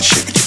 Girl,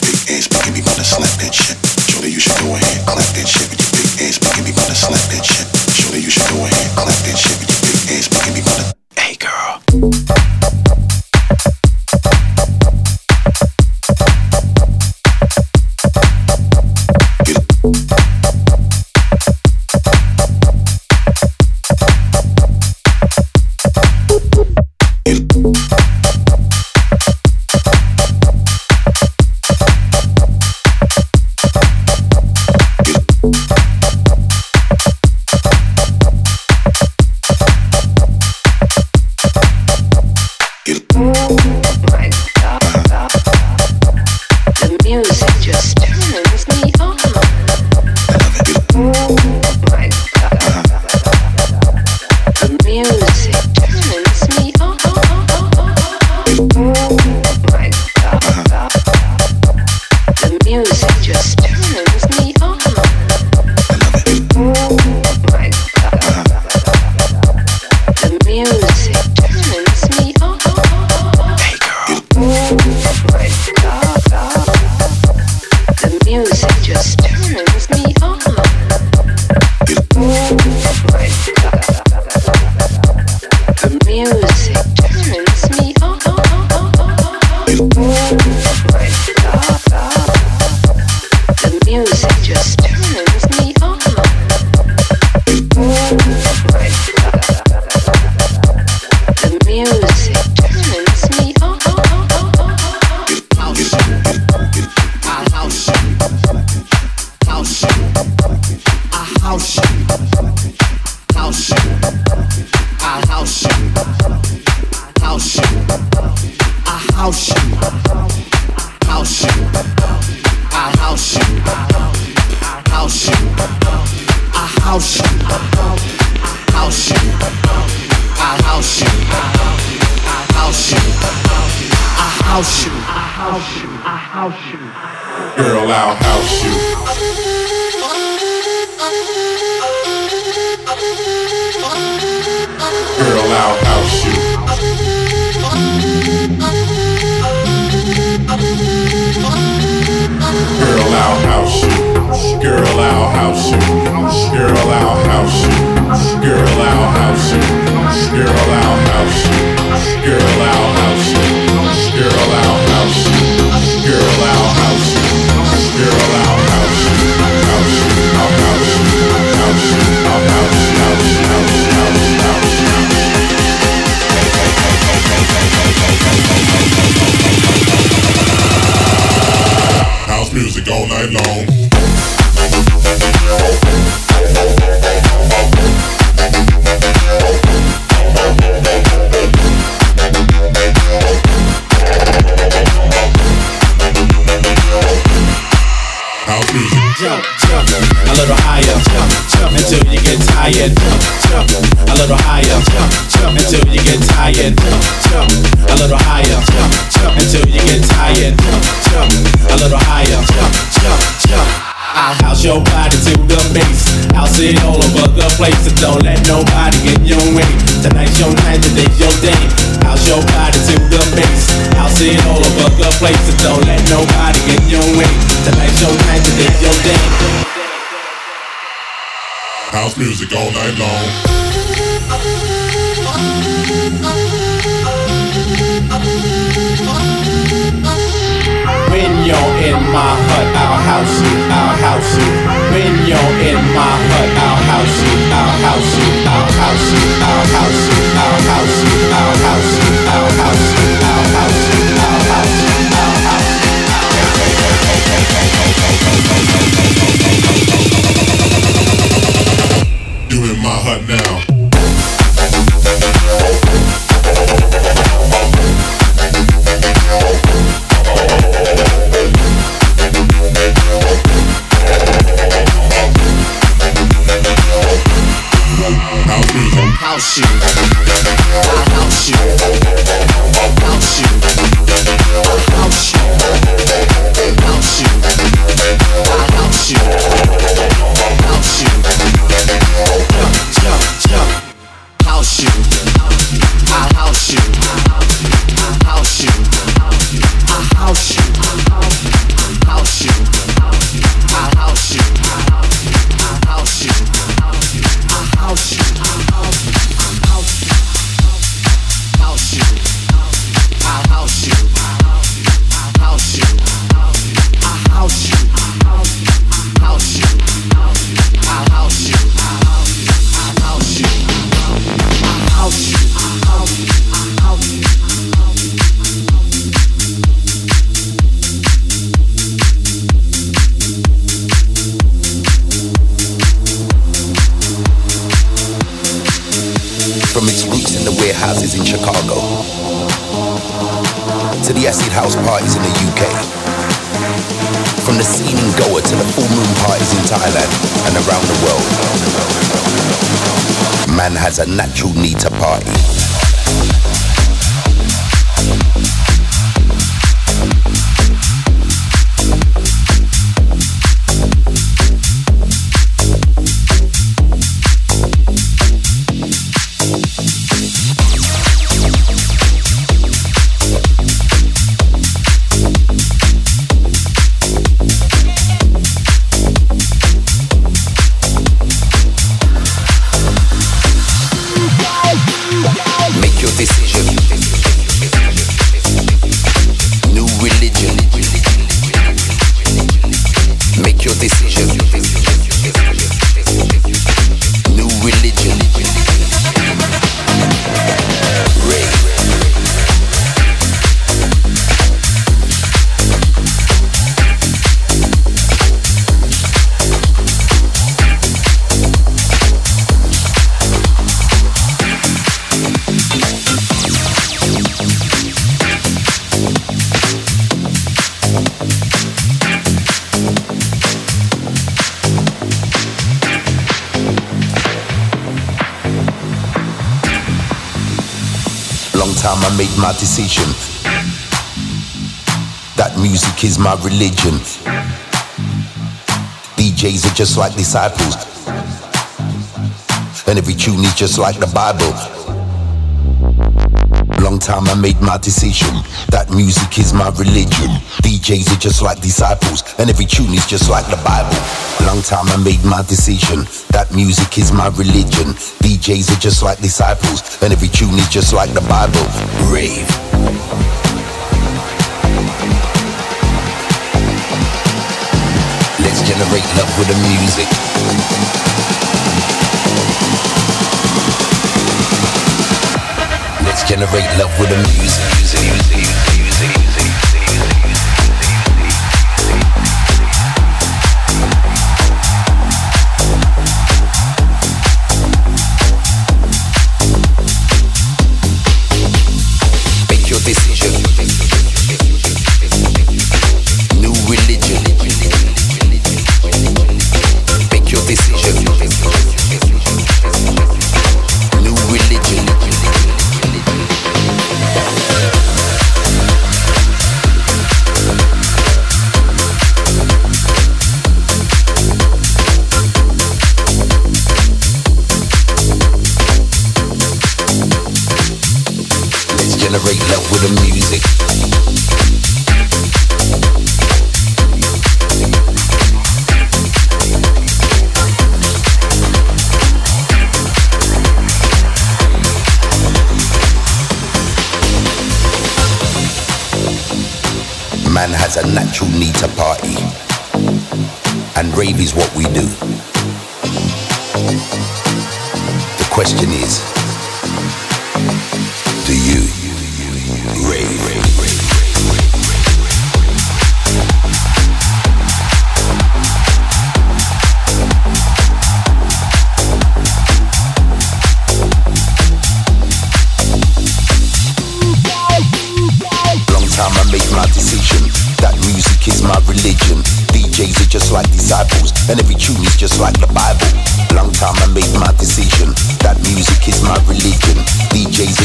get tired. A little higher, jump until you get tired. Jump A little higher. Jump, jump. I'll house your body to the base. I'll sit all over the place. And don't let nobody in your way. Tonight's your night, today's your day. I'll house your body to the base. I'll sit all over the place. And don't let nobody in your way. Tonight's your night, today's your day. House music all night long. When you're in my hut, I'll house you, I'll house you. When you're in my hut, I'll house you, I'll house you, I'll house you, I'll house you, I'll house you, I'll house you, I'll house you, hut now. house you. House you. House you. House you. House you. House parties in the UK. From the scene in Goa to the full moon parties in Thailand and around the world. Man has a natural need to party. My decision. That music is my religion. DJs are just like disciples. And every tune is just like the Bible. Long time I made my decision. That music is my religion. DJs are just like disciples, and every tune is just like the Bible. Long time I made my decision. That music is my religion. DJs are just like disciples, and every tune is just like the Bible. Rave. Let's generate love with the music. Let's generate love with the music. music, music,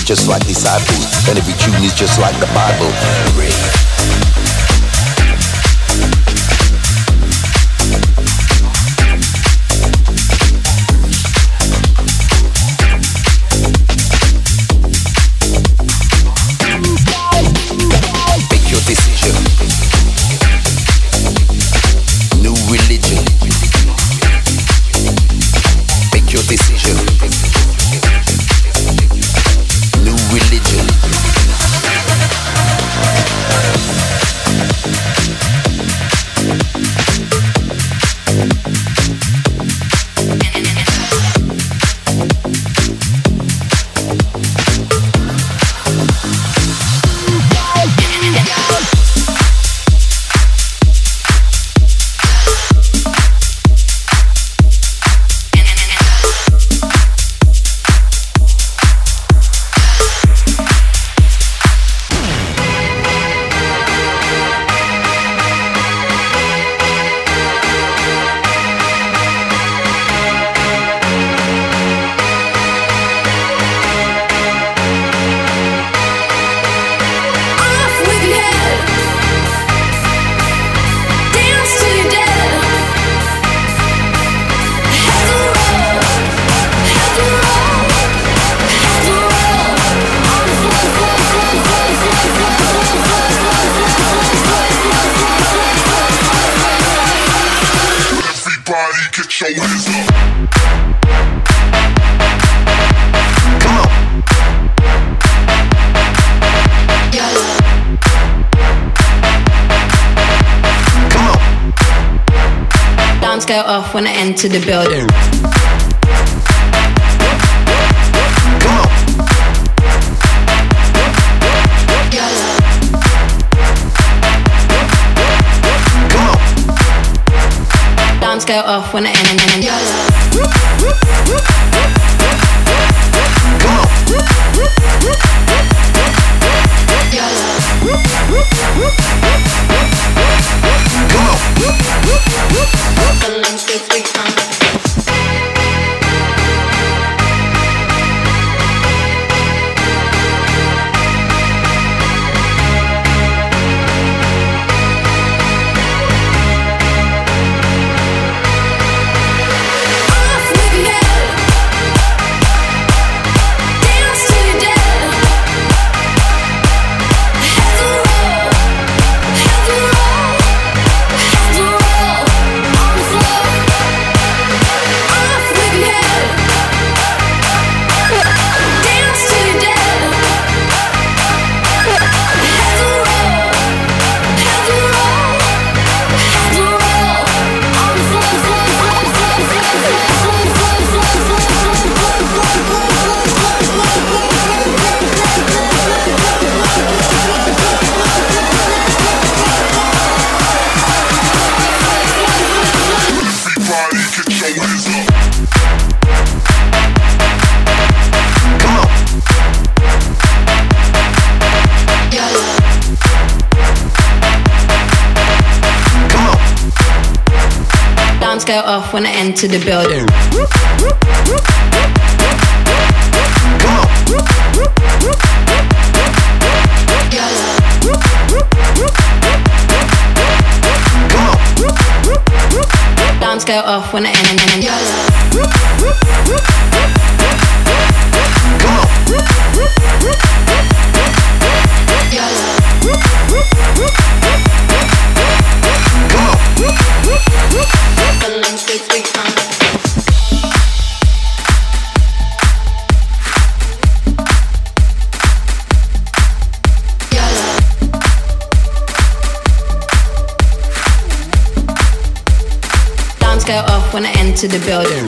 just like disciples, and every tune is just like the Bible. Break. into the building. Go off when I end and Come on. Come on. go off when I enter the building. Come on. Come go off when I enter. the building. Into the building.